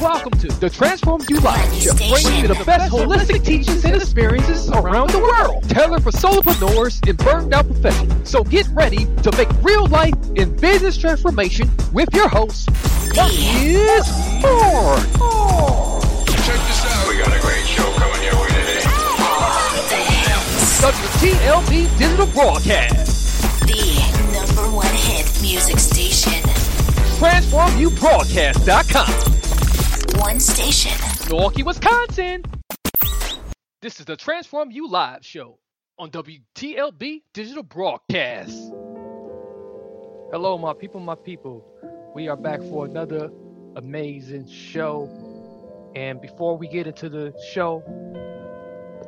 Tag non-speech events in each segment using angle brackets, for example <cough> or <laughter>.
Welcome to the Transform You Live Show, bringing you the best holistic teachings and experiences around the world, tailored for solopreneurs and burned out professionals. So get ready to make real life and business transformation with your host, Marcus Ford. Check this out. We got a great show coming your way today. WTLB Digital Broadcast, The number one hit music station. TransformYouBroadcast.com, One station. Milwaukee, Wisconsin. This is the Transform You Live Show on WTLB Digital Broadcast. Hello, my people, my people. We are back for another amazing show. And before we get into the show,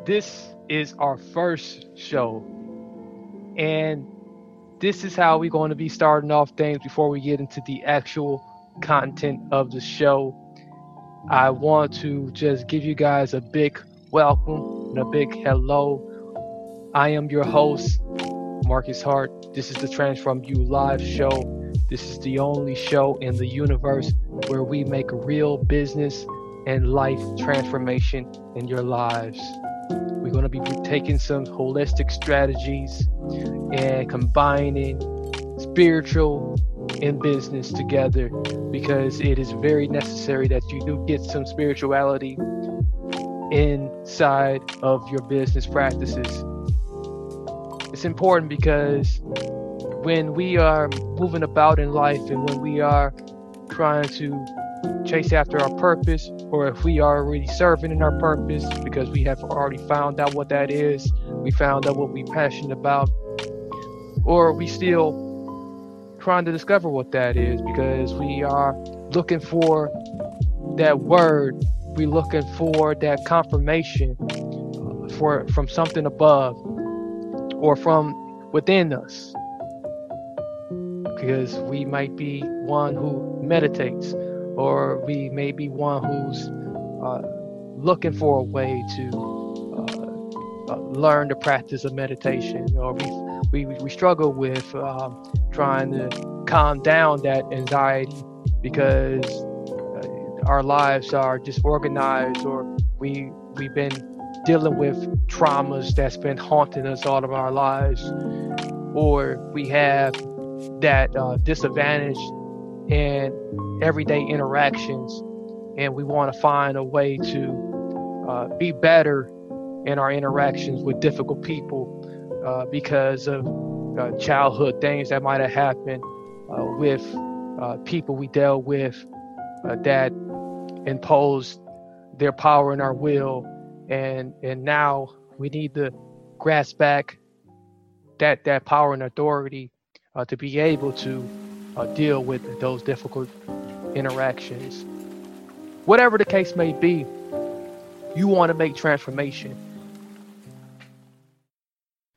this is our first show. And this is how we're going to be starting off things before we get into the actual content of the show. I want to just give you guys a big welcome and a big hello. I am your host, Marcus Hart. This is the Transform You Live show. This is the only show in the universe where we make real business and life transformation in your lives. We're going to be taking some holistic strategies and combining spiritual and business together because it is very necessary that you do get some spirituality inside of your business practices. It's important because when we are moving about in life and when we are trying to chase after our purpose, or if we are already serving in our purpose because we have already found out what that is, we found out what we're passionate about, or we still trying to discover what that is because we are looking for that word, we're looking for that confirmation for from something above or from within us because we might be one who meditates or we may be one who's uh, looking for a way to uh, uh, learn the practice of meditation or we, we, we struggle with um, trying to calm down that anxiety because uh, our lives are disorganized or we we've been dealing with traumas that's been haunting us all of our lives. Or we have that uh, disadvantage in everyday interactions and we want to find a way to uh, be better in our interactions with difficult people uh, because of uh, childhood things that might have happened uh, with uh, people we dealt with uh, that imposed their power in our will. And and now we need to grasp back that that power and authority uh, to be able to uh, deal with those difficult interactions. Whatever the case may be you want to make transformation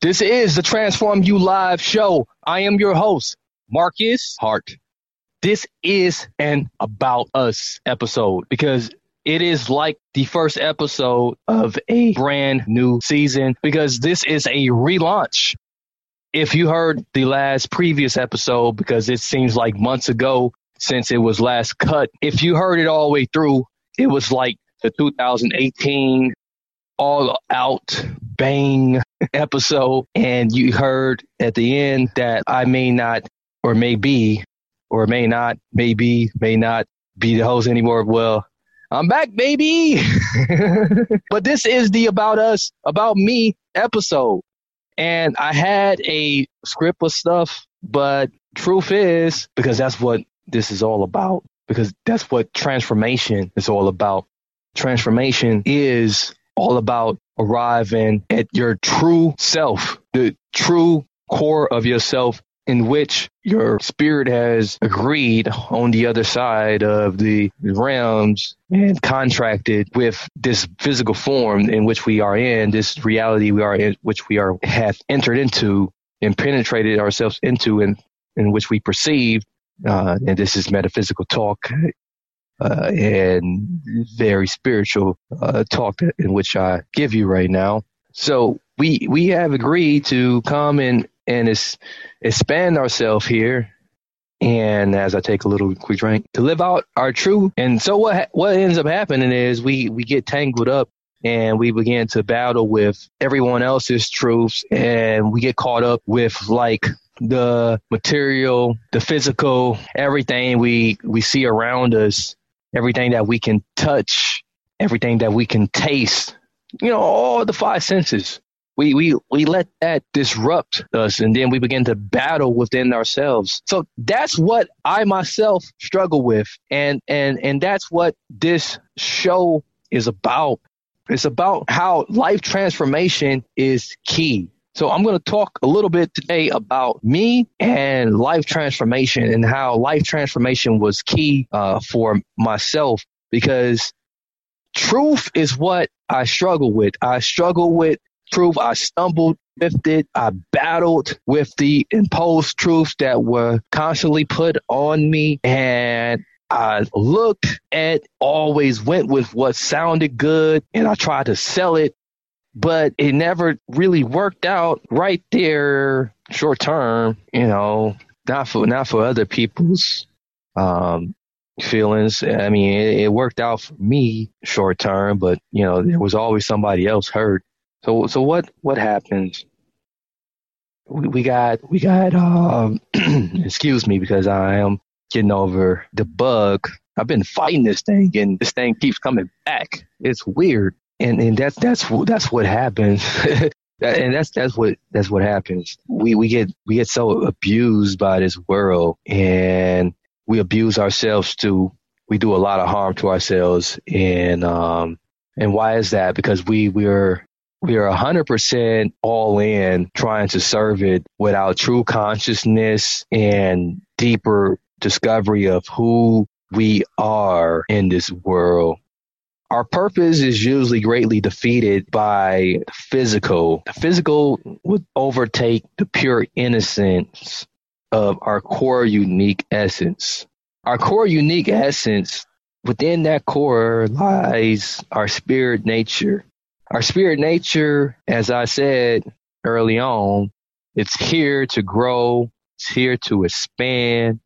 This is the Transform You Live show. I am your host, Marcus Hart. This is an About Us episode because it is like the first episode of a brand new season because this is a relaunch. If you heard the last previous episode, because it seems like months ago since it was last cut, if you heard it all the way through, it was like the 2018 all out bang episode. And you heard at the end that I may not, or may be, or may not, may be, may not be the host anymore. Well, I'm back, baby. <laughs> but this is the About Us, About Me episode. And I had a script of stuff, but truth is, because that's what this is all about, because that's what transformation is all about. Transformation is all about arriving at your true self, the true core of yourself in which your spirit has agreed on the other side of the realms and contracted with this physical form in which we are in, this reality we are in, which we are have entered into and penetrated ourselves into, and in which we perceive. Uh, and this is metaphysical talk uh, and very spiritual uh, talk in which I give you right now. So we we have agreed to come and and es- expand ourselves here. And as I take a little quick drink to live out our true, and so what ha- what ends up happening is we we get tangled up and we begin to battle with everyone else's truths and we get caught up with like the material, the physical, everything we we see around us, everything that we can touch, everything that we can taste, you know, all the five senses. We we we let that disrupt us and then we begin to battle within ourselves. So that's what i myself struggle with and and and that's what this show is about. It's about how life transformation is key so i'm going to talk a little bit today about me and life transformation and how life transformation was key uh, for myself because truth is what I struggle with. I struggle with truth. I stumbled with it. I battled with the imposed truths that were constantly put on me. And I looked at, always went with what sounded good, and I tried to sell it, but it never really worked out right there short term, you know, not for not for other people's um, feelings. I mean, it, it worked out for me short term, but you know, there was always somebody else hurt. So so what what happens? We, we got we got um <clears throat> excuse me because I am getting over the bug. I've been fighting this thing and this thing keeps coming back. It's weird. And and that's that's that's what happens. <laughs> and that's that's what that's what happens. We we get we get so abused by this world and we abuse ourselves too. We do a lot of harm to ourselves and um and why is that? Because we we're we are 100% all in trying to serve it without true consciousness and deeper discovery of who we are in this world. Our purpose is usually greatly defeated by physical. The physical would overtake the pure innocence of our core unique essence. Our core unique essence, within that core lies our spirit nature our spirit nature, as I said early on, it's here to grow. It's here to expand.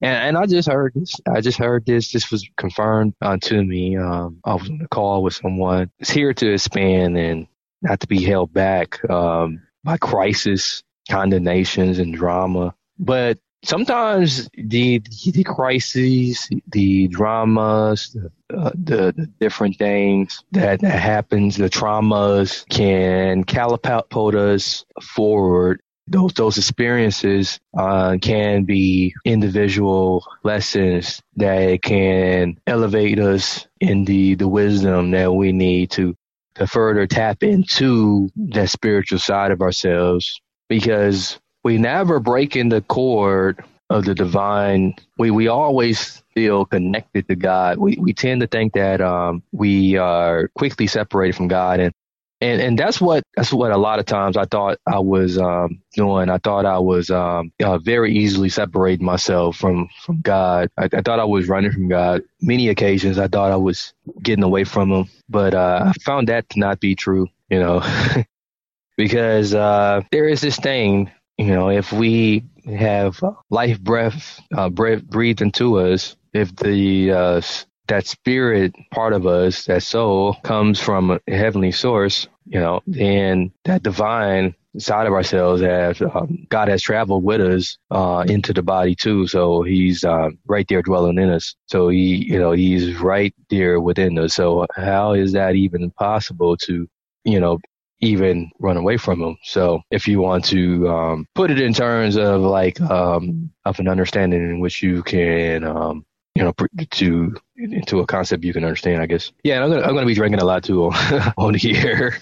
And, and I just heard this. I just heard this. This was confirmed uh, to me. Um, I was on a call with someone. It's here to expand and not to be held back um, by crisis, condemnations, and drama. But sometimes the the crises, the dramas, the, uh, the, the different things that, that happens, the traumas can catapult us forward. Those those experiences uh, can be individual lessons that can elevate us in the the wisdom that we need to to further tap into that spiritual side of ourselves because we never break in the cord of the divine. We we always feel connected to God. We we tend to think that um, we are quickly separated from God, and and and that's what that's what a lot of times I thought I was um, doing. I thought I was um, uh, very easily separating myself from from God. I, I, thought I was running from God. Many occasions I thought I was getting away from Him, but uh, I found that to not be true. You know. <laughs> because uh, there is this thing you know, if we have life breath, uh, breath breathed into us, if the uh, that spirit part of us, that soul, comes from a heavenly source, you know, and that divine side of ourselves has um, God has traveled with us uh, into the body too. So He's uh, right there dwelling in us. So He, you know, He's right there within us. So how is that even possible to, you know, even run away from him. So if you want to um, put it in terms of like um, of an understanding in which you can um, you know to into a concept you can understand, I guess. Yeah, I'm gonna I'm gonna be drinking a lot too on, <laughs> on here.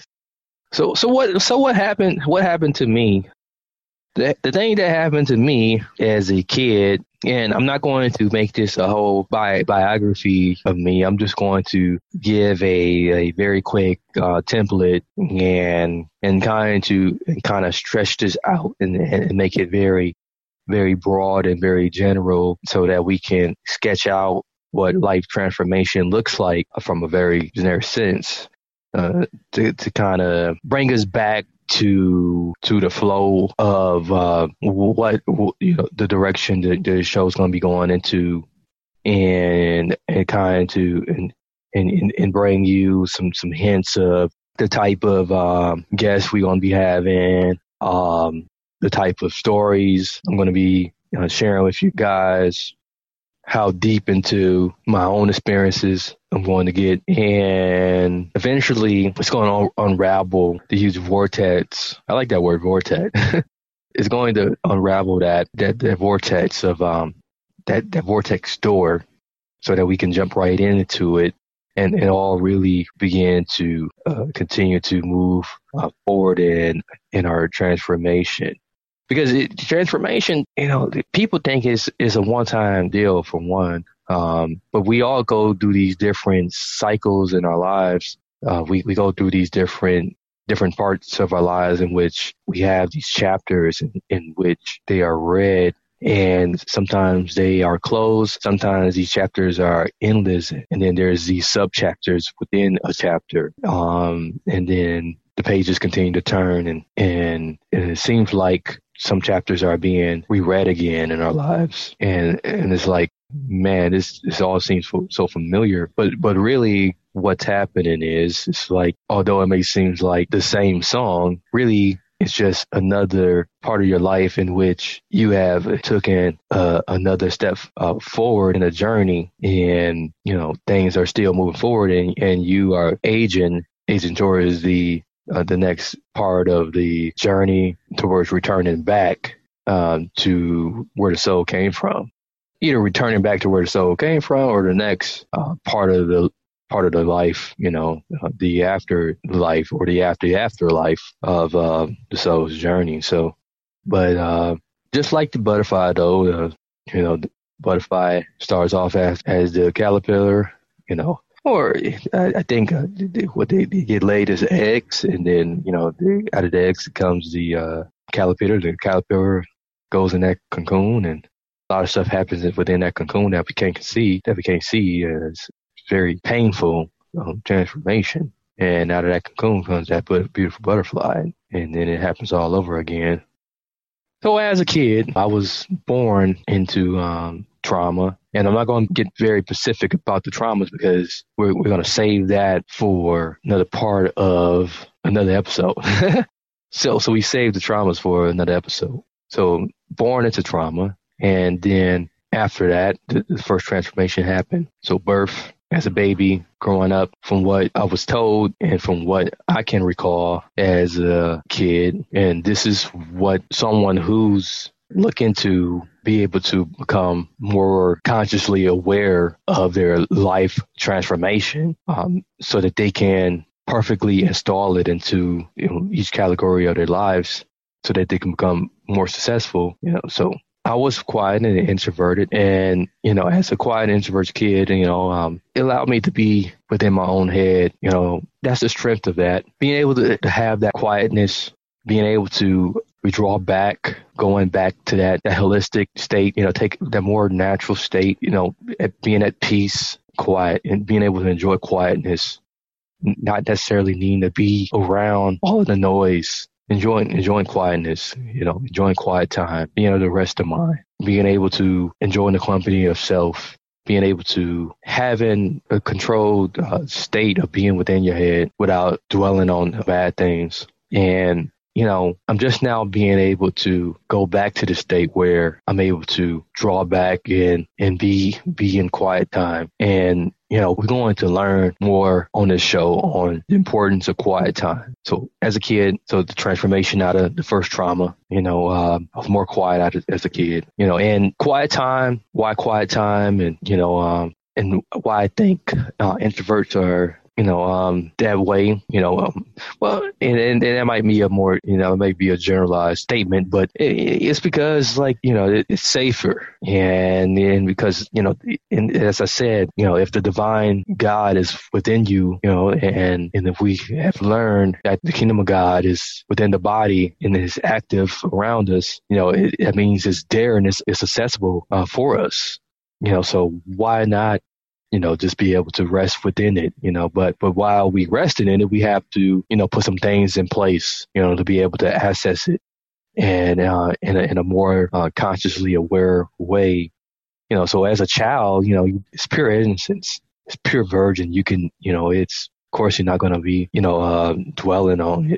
So so what so what happened what happened to me? the, the thing that happened to me as a kid, and I'm not going to make this a whole bi- biography of me. I'm just going to give a, a very quick uh, template and and kind to kind of stretch this out and, and make it very very broad and very general so that we can sketch out what life transformation looks like from a very generic sense uh, to, to kind of bring us back to to the flow of uh, what you know the direction that the show's going to be going into, and and kind to and, and and bring you some some hints of the type of um, guests we're going to be having, um, the type of stories I'm going to be you know, sharing with you guys, how deep into my own experiences I'm going to get. And eventually it's going to unravel the huge vortex. I like that word vortex. <laughs> it's going to unravel that, that, that vortex of, um, that, that vortex door so that we can jump right into it and, and all really begin to uh, continue to move uh, forward in, in our transformation because it, transformation, you know, people think is is a one time deal for one, um, but we all go through these different cycles in our lives. Uh, we we go through these different different parts of our lives in which we have these chapters in, in which they are read and sometimes they are closed. Sometimes these chapters are endless, and then there's these sub chapters within a chapter. Um, and then the pages continue to turn, and, and and it seems like some chapters are being reread again in our lives, and and it's like, man, this this all seems so familiar, but but really, what's happening is it's like, although it may seem like the same song, really it's just another part of your life in which you have taken uh, another step uh, forward in a journey. And you know things are still moving forward and, and you are aging. Aging towards the uh, the next part of the journey towards returning back um, to where the soul came from. Either returning back to where the soul came from, or the next uh, part of the part of the life, you know, uh, the afterlife or the after afterlife of uh, the soul's journey. So, but uh, just like the butterfly, though, you know, the butterfly starts off as as the caterpillar, you know, or I, I think uh, what they, they, get laid is eggs, and then you know out of the eggs comes the uh, caterpillar. The caterpillar goes in that cocoon, and a lot of stuff happens within that cocoon that we can't see. That we can't see is very painful um, transformation. And out of that cocoon comes that beautiful butterfly, and then it happens all over again. So as a kid, I was born into um, trauma. And I'm not going to get very specific about the traumas because we're, we're going to save that for another part of another episode. <laughs> so, so we saved the traumas for another episode. So born into trauma. And then after that, the, the first transformation happened. So birth as a baby growing up from what I was told and from what I can recall as a kid. And this is what someone who's looking to be able to become more consciously aware of their life transformation um, so that they can perfectly install it into you know, each category of their lives so that they can become more successful you know so I was quiet and introverted, and you know, as a quiet introvert kid, you know, um, it allowed me to be within my own head. You know, that's the strength of that. Being able to, to have that quietness, being able to we draw back, going back to that, that holistic state, you know, take that more natural state, you know, at being at peace, quiet, and being able to enjoy quietness, not necessarily needing to be around all of the noise, enjoying enjoying quietness, you know, enjoying quiet time, being able to rest the mind, being able to enjoy the company of self, being able to having a controlled uh, state of being within your head without dwelling on bad things. And you know, I'm just now being able to go back to the state where I'm able to draw back in and be be in quiet time. And you know, we're going to learn more on this show on the importance of quiet time. So as a kid, so the transformation out of the first trauma, you know, I was more quiet as a kid, you know, and quiet time, why quiet time? And, you know, um, and why I think uh, introverts are you know, um, that way, you know, um, well, and, and, and that might be a more, you know, it might be a generalized statement, but it, it's because like, you know, it, it's safer. And, and because, you know, and as I said, you know, if the divine God is within you, you know, and, and if we have learned that the kingdom of God is within the body and is active around us, you know, it, it means it's there and it's, it's accessible uh, for us you know so why not you know, just be able to rest within it, you know, but, but while we resting in it, we have to, you know, put some things in place, you know, to be able to access it and, uh, in a, in a more, uh, consciously aware way, you know, so as a child, you know, it's pure innocence, it's pure virgin. You can, you know, it's, of course, you're not going to be, you know, uh, dwelling on.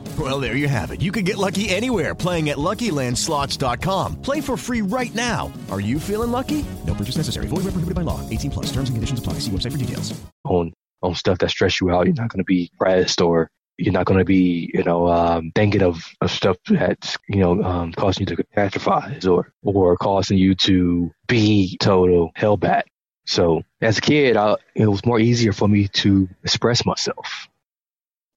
Well, there you have it. You can get lucky anywhere playing at LuckyLandSlots.com. Play for free right now. Are you feeling lucky? No purchase necessary. Void where prohibited by law. 18 plus. Terms and conditions apply. See website for details. On on stuff that stress you out, you're not going to be pressed or you're not going to be, you know, um, thinking of, of stuff that's, you know, um, causing you to catastrophize or, or causing you to be total hellbat. So as a kid, I, it was more easier for me to express myself.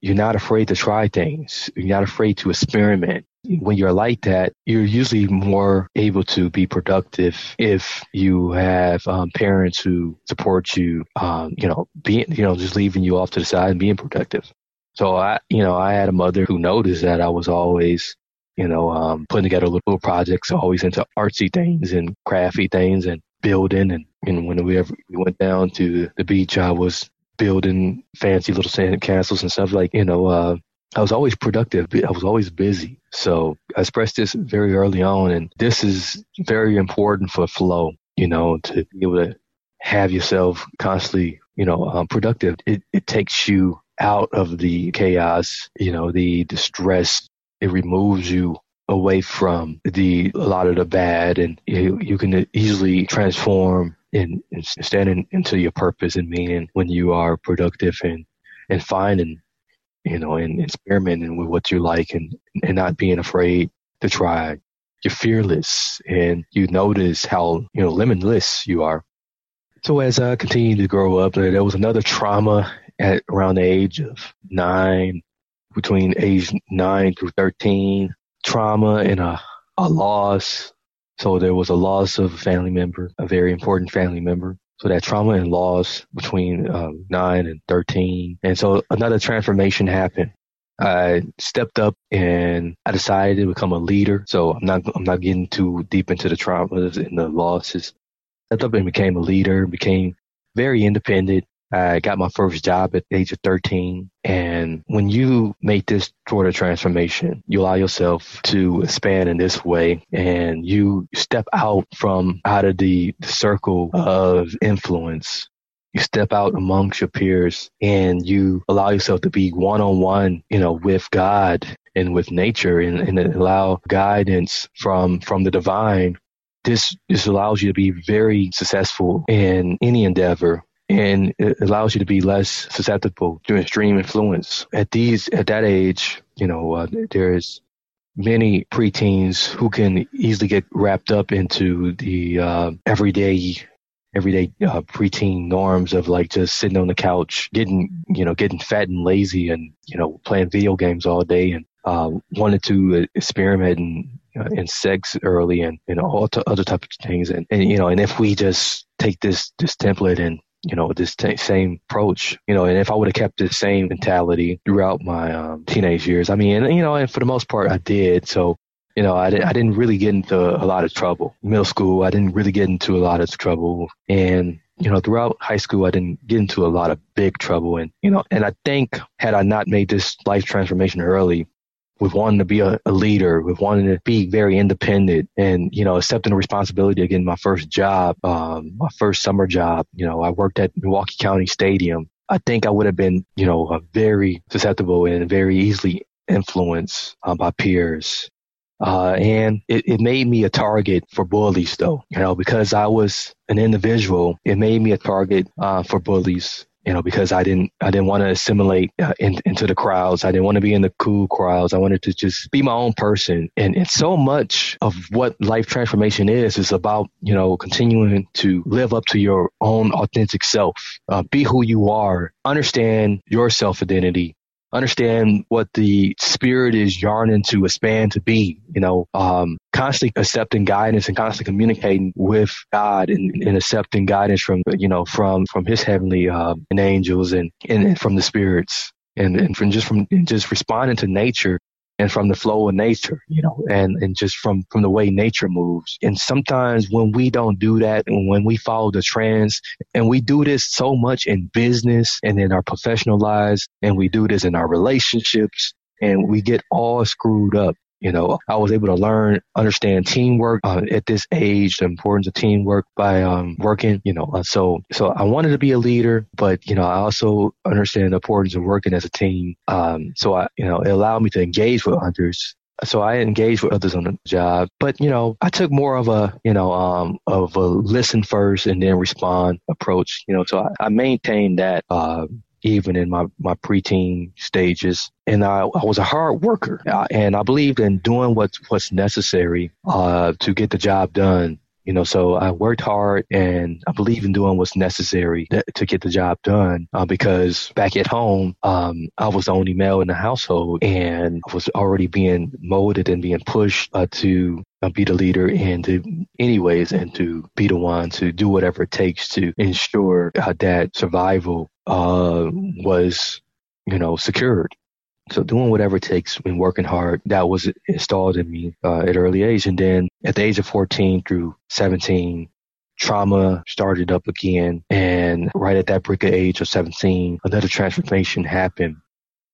You're not afraid to try things. You're not afraid to experiment. When you're like that, you're usually more able to be productive if you have um, parents who support you, um, you know, being, you know, just leaving you off to the side and being productive. So I, you know, I had a mother who noticed that I was always, you know, um, putting together little projects, always into artsy things and crafty things and building. And, and when we ever, we went down to the beach, I was building fancy little sand castles and stuff like, you know, uh, I was always productive. I was always busy. So I expressed this very early on. And this is very important for flow, you know, to be able to have yourself constantly, you know, um, productive. It, it takes you out of the chaos, you know, the, distress. It removes you away from the a lot of the bad, and you, you can easily transform and, and stand in, into your purpose and meaning when you are productive and and finding, you know, and experimenting with what you like and and not being afraid to try. You're fearless, and you notice how you know limitless you are. So as I continued to grow up, there was another trauma at around the age of nine, between age nine through 13, trauma and a, a loss. So there was a loss of a family member, a very important family member. So that trauma and loss between um, nine and 13. And so another transformation happened. I stepped up and I decided to become a leader. So I'm not, I'm not getting too deep into the traumas and the losses. I Stepped up and became a leader, became very independent, I got my first job at the age of 13. And when you make this sort of transformation, you allow yourself to expand in this way and you step out from out of the, circle of influence. You step out amongst your peers and you allow yourself to be one on one, you know, with God and with nature and, and allow guidance from, from the divine this this allows you to be very successful in any endeavor and it allows you to be less susceptible to extreme influence. At these, at that age, you know, uh, there's many preteens who can easily get wrapped up into the uh, everyday everyday uh, preteen norms of like just sitting on the couch, getting you know getting fat and lazy, and you know playing video games all day, and uh, wanted to experiment in, uh, sex early, and and all t- other types of things, and, and you know, and if we just take this this template and you know, this t- same approach, you know, and if I would have kept the same mentality throughout my um, teenage years, I mean, and, you know, and for the most part, I did. So, you know, I, I didn't really get into a lot of trouble. Middle school, I didn't really get into a lot of trouble. And, you know, throughout high school, I didn't get into a lot of big trouble. And, you know, and I think had I not made this life transformation early, with wanting to be a, a, leader, with wanting to be very independent and, you know, accepting the responsibility getting my first job, um, my first summer job. You know, I worked at Milwaukee County Stadium. I think I would have been, you know, very susceptible and very easily influenced uh, by peers. Uh, and it, it made me a target for bullies though, you know, because I was an individual, it made me a target, uh, for bullies you know, because I didn't, I didn't want to assimilate uh, in, into the crowds. I didn't want to be in the cool crowds. I wanted to just be my own person. And it's so much of what life transformation is, is about, you know, continuing to live up to your own authentic self, uh, be who you are, understand your self identity, understand what the spirit is yearning to expand to be, you know, um, constantly accepting guidance and constantly communicating with God and, and accepting guidance from, you know, from, from his heavenly, uh, and angels and, and from the spirits and, and from just from just responding to nature and from the flow of nature, you know, and, and just from, from the way nature moves. And sometimes when we don't do that and when we follow the trends and we do this so much in business and in our professional lives and we do this in our relationships and we get all screwed up you know, I was able to learn, understand teamwork uh, at this age, the importance of teamwork by um, working. You know, uh, so so I wanted to be a leader, but you know, I also understand the importance of working as a team. Um, so I, you know, it allowed me to engage with others so I engaged with others on the job, but you know, I took more of a, you know, um, of a listen first and then respond approach, you know, so I, I maintained that, uh, even in my, my preteen stages. And I, I was a hard worker uh, and I believed in doing what's, what's necessary, uh, to get the job done. You know, so I worked hard and I believe in doing what's necessary to, to get the job done. Uh, because back at home, um, I was the only male in the household and I was already being molded and being pushed uh, to uh, be the leader and to anyways and to be the one to do whatever it takes to ensure uh, that survival uh, was, you know, secured. So doing whatever it takes and working hard, that was installed in me uh, at early age. And then at the age of 14 through 17, trauma started up again. And right at that brick of age of 17, another transformation happened.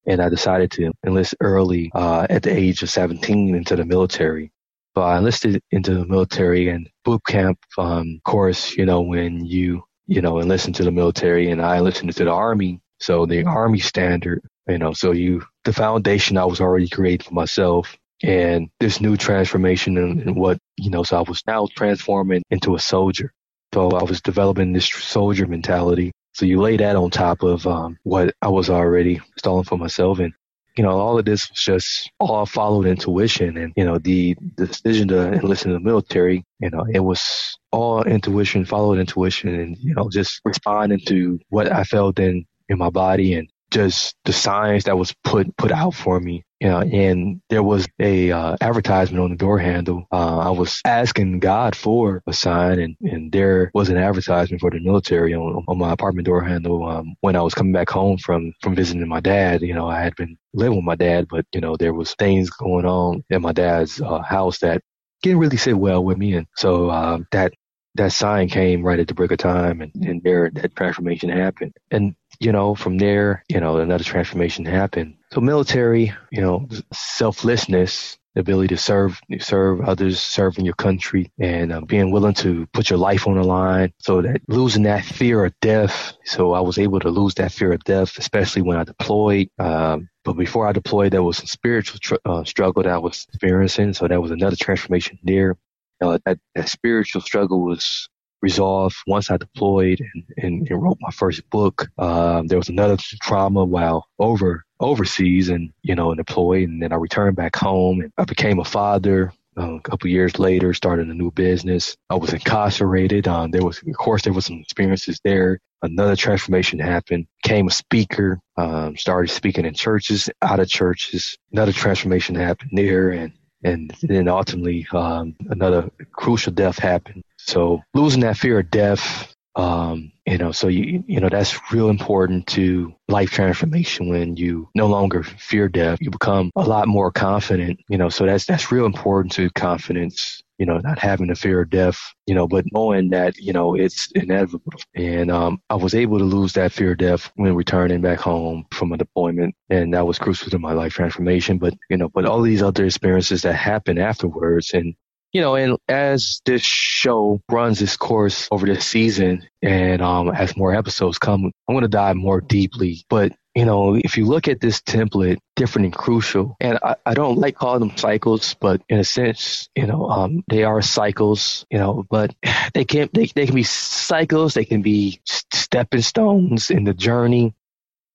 And I decided to enlist early uh, at the age of 17 into the military. So I enlisted into the military and boot camp um, course, you know, when you you know, and listen to the military and I listened to the army. So the army standard, you know, so you, the foundation I was already creating for myself and this new transformation and what, you know, so I was now transforming into a soldier. So I was developing this soldier mentality. So you lay that on top of um, what I was already installing for myself. And you know, all of this was just all followed intuition and, you know, the, decision to enlist in the military, you know, it was all intuition, followed intuition and, you know, just responding to what I felt in, in my body and just the signs that was put put out for me. You know, and there was a uh, advertisement on the door handle. Uh, I was asking God for a sign, and, and there was an advertisement for the military on, on my apartment door handle. Um, when I was coming back home from from visiting my dad, you know, I had been living with my dad, but you know, there was things going on in my dad's uh, house that didn't really sit well with me, and so uh, that that sign came right at the break of time and, and there that transformation happened. And, you know, from there, you know, another transformation happened. So military, you know, selflessness, the ability to serve, serve others, serving your country and uh, being willing to put your life on the line. So that losing that fear of death. So I was able to lose that fear of death, especially when I deployed. Um, but before I deployed, there was some spiritual tr- uh, struggle that I was experiencing. So that was another transformation there know, that, that spiritual struggle was resolved once I deployed and, and, and wrote my first book. Um, there was another trauma while over overseas and you know and deployed, and then I returned back home and I became a father. Uh, a couple years later, started a new business. I was incarcerated. Um, there was, of course, there was some experiences there. Another transformation happened. Became a speaker. Um, started speaking in churches, out of churches. Another transformation happened there, and and then ultimately um, another crucial death happened. So losing that fear of death, um, you know, so you you know that's real important to life transformation when you no longer fear death. You become a lot more confident, you know. So that's that's real important to confidence you know, not having a fear of death, you know, but knowing that, you know, it's inevitable. And um, I was able to lose that fear of death when returning back home from a deployment. And that was crucial to my life transformation. But, you know, but all these other experiences that happened afterwards and you know, and as this show runs its course over this season and um, as more episodes come, I'm going to dive more deeply. But you know, if you look at this template, different and crucial, and I, I don't like calling them cycles, but in a sense, you know, um, they are cycles, you know, but <sighs> they can they, they can be cycles, they can be stepping stones in the journey,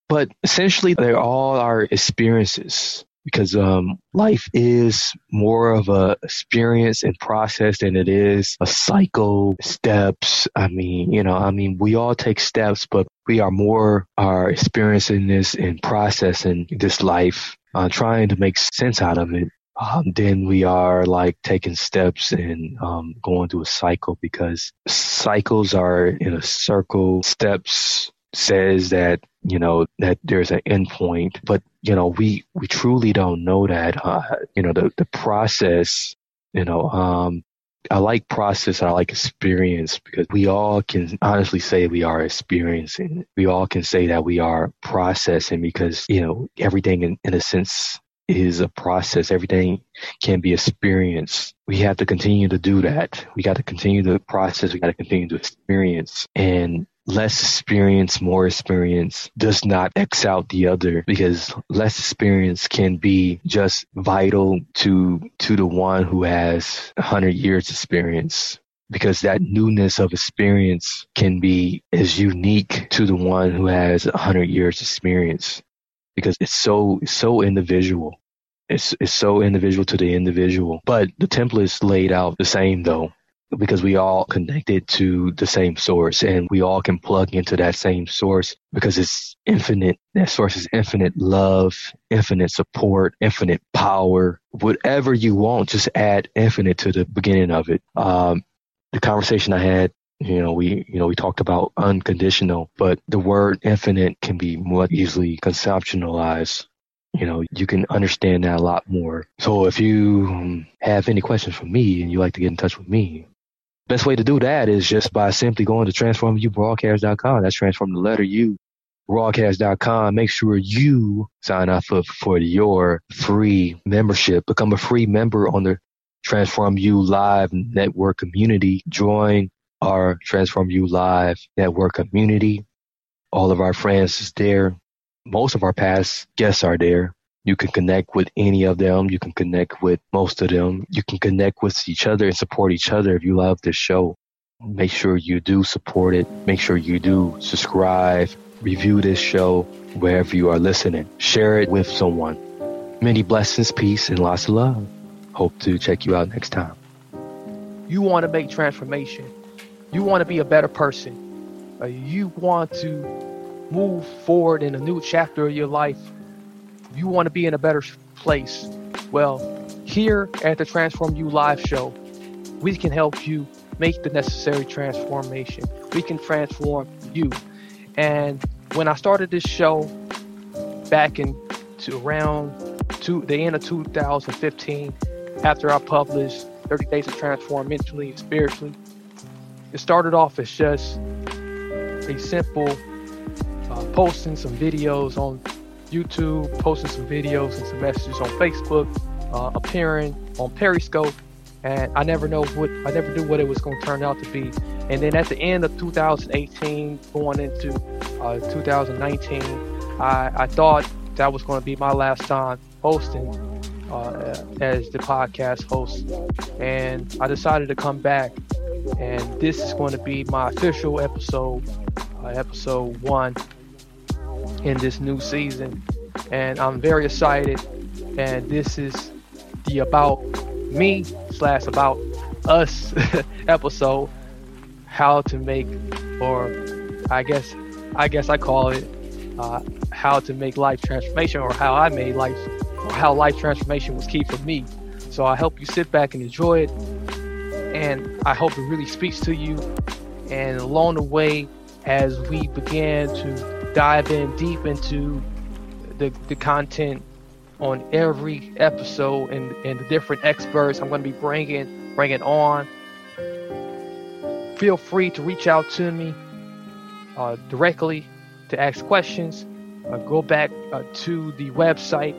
but essentially they're all our experiences because um, life is more of a experience and process than it is a cycle steps. I mean you know i mean we all take steps but we are more are experiencing this and processing this life uh, trying to make sense out of it um, then we are like taking steps and um, going through a cycle because cycles are in a circle. Steps says that you know that there's an endpoint but you know we we truly don't know that uh, you know the the process you know um I like process. I like experience because we all can honestly say we are experiencing. We all can say that we are processing because, you know, everything in, in a sense is a process. Everything can be experienced. We have to continue to do that. We got to continue to process. We got to continue to experience. And less experience, more experience does not X out the other because less experience can be just vital to to the one who has a hundred years experience. Because that newness of experience can be as unique to the one who has a hundred years experience. Because it's so so individual. It's it's so individual to the individual. But the template is laid out the same though because we all connected to the same source and we all can plug into that same source because it's infinite. That source is infinite love, infinite support, infinite power. Whatever you want, just add infinite to the beginning of it. Um, the conversation I had you know we you know we talked about unconditional but the word infinite can be more easily conceptualized you know you can understand that a lot more so if you have any questions for me and you like to get in touch with me Best way to do that is just by simply going to transformubroadcast.com. That's transform the letter U broadcast.com. Make sure you sign up for, for your free membership. Become a free member on the Transform You Live network community. Join our Transform You Live network community. All of our friends is there. Most of our past guests are there. You can connect with any of them. You can connect with most of them. You can connect with each other and support each other if you love this show. Make sure you do support it. Make sure you do subscribe, review this show wherever you are listening. Share it with someone. Many blessings, peace, and lots of love. Hope to check you out next time. You want to make transformation. You want to be a better person. Uh, you want to move forward in a new chapter of your life you want to be in a better place, well, here at the Transform You Live show, we can help you make the necessary transformation. We can transform you. And when I started this show back in to around to the end of 2015, after I published 30 Days to Transform Mentally and Spiritually, it started off as just a simple uh, posting some videos on YouTube, posting some videos and some messages on Facebook, uh, appearing on Periscope, and I never know what I never knew what it was going to turn out to be. And then at the end of 2018, going into uh, 2019, I, I thought that was going to be my last time hosting uh, as the podcast host, and I decided to come back. And this is going to be my official episode, uh, episode one in this new season. And I'm very excited. And this is the About Me slash About Us <laughs> episode. How to make, or I guess, I guess I call it, uh, how to make life transformation, or how I made life, or how life transformation was key for me. So I hope you sit back and enjoy it. And I hope it really speaks to you. And along the way, as we began to dive in deep into the, the content on every episode and, and the different experts I'm going to be bringing bringing on. Feel free to reach out to me uh, directly to ask questions. Uh, go back uh, to the website.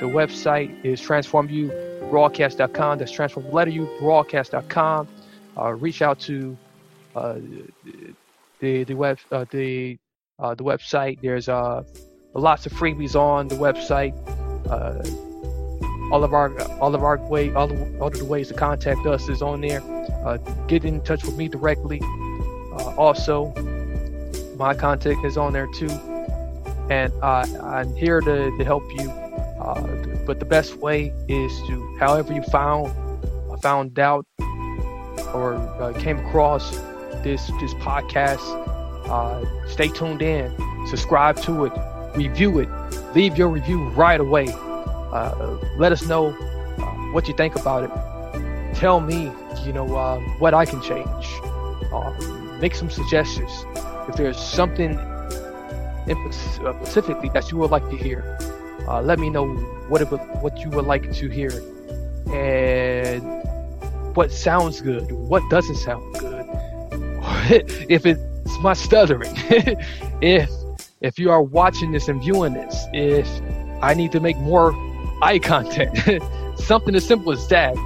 The website is transformubroadcast.com. That's transform letter u broadcast.com. Uh, reach out to uh, the the web uh, the uh, the website. There's uh, lots of freebies on the website. Uh, all of our all of our way all of, all of the ways to contact us is on there. Uh, get in touch with me directly. Uh, also, my contact is on there too, and I'm here to, to help you. Uh, but the best way is to, however you found found out or came across this this podcast, uh, stay tuned in, subscribe to it, review it, leave your review right away. Uh, let us know uh, what you think about it. Tell me, you know, uh, what I can change. Uh, make some suggestions. If there's something specifically that you would like to hear, let me know what it what you would like to hear, and what sounds good, what doesn't sound good. <laughs> if it's my stuttering, <laughs> if if you are watching this and viewing this, if I need to make more eye contact, <laughs> something as simple as that,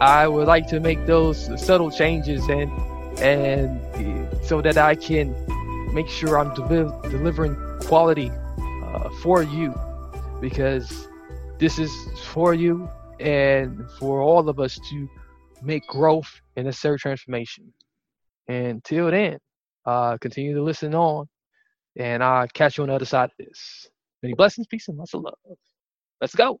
I would like to make those subtle changes and and so that I can make sure I'm deli- delivering quality uh, for you because this is for you and for all of us to make growth and necessary transformation. And till then, uh, continue to listen on, and I'll catch you on the other side of this. Many blessings, peace, and lots of love. Let's go.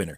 winner.